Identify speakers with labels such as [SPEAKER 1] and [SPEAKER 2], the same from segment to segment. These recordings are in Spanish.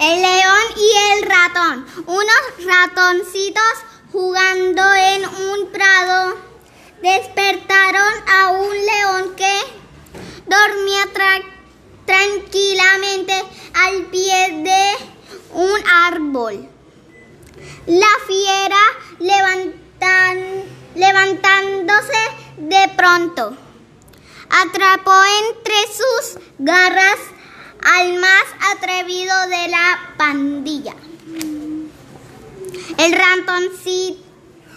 [SPEAKER 1] El león y el ratón. Unos ratoncitos jugando en un prado despertaron a un león que dormía tranquilamente al pie de un árbol. La fiera levantándose de pronto atrapó entre sus garras al más atrevido de la pandilla. El ratoncito,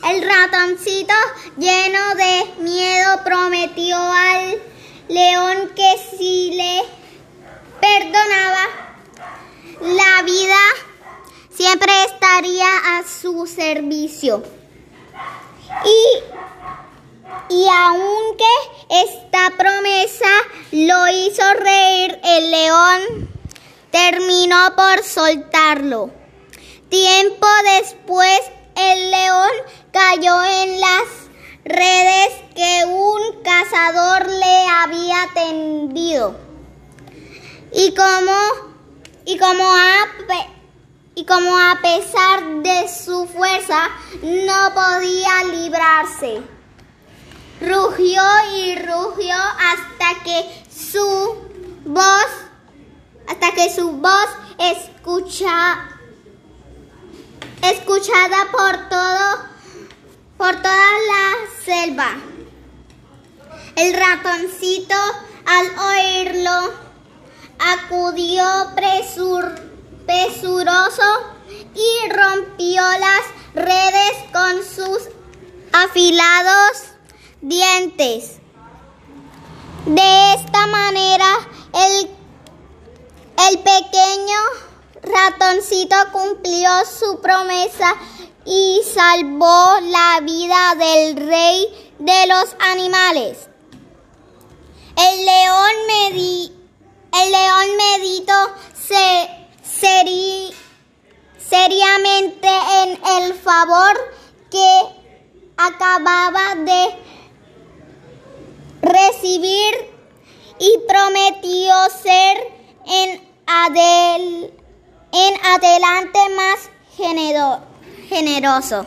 [SPEAKER 1] el ratoncito lleno de miedo prometió al león que si le perdonaba la vida siempre estaría a su servicio. Y, y aunque esta promesa lo hizo reír, el león terminó por soltarlo. Tiempo después, el león cayó en las redes que un cazador le había tendido. Y como, y como, a, y como a pesar de su fuerza, no podía librarse. Rugió y rugió hasta que su voz, hasta que su voz escucha, escuchada por todo, por toda la selva. El ratoncito al oírlo acudió presur, presuroso y rompió las redes con sus afilados dientes. De esta manera, el, el pequeño ratoncito cumplió su promesa y salvó la vida del rey de los animales. El león, medi, el león meditó se, seriamente en el favor que acababa de y prometió ser en, adel, en adelante más generoso.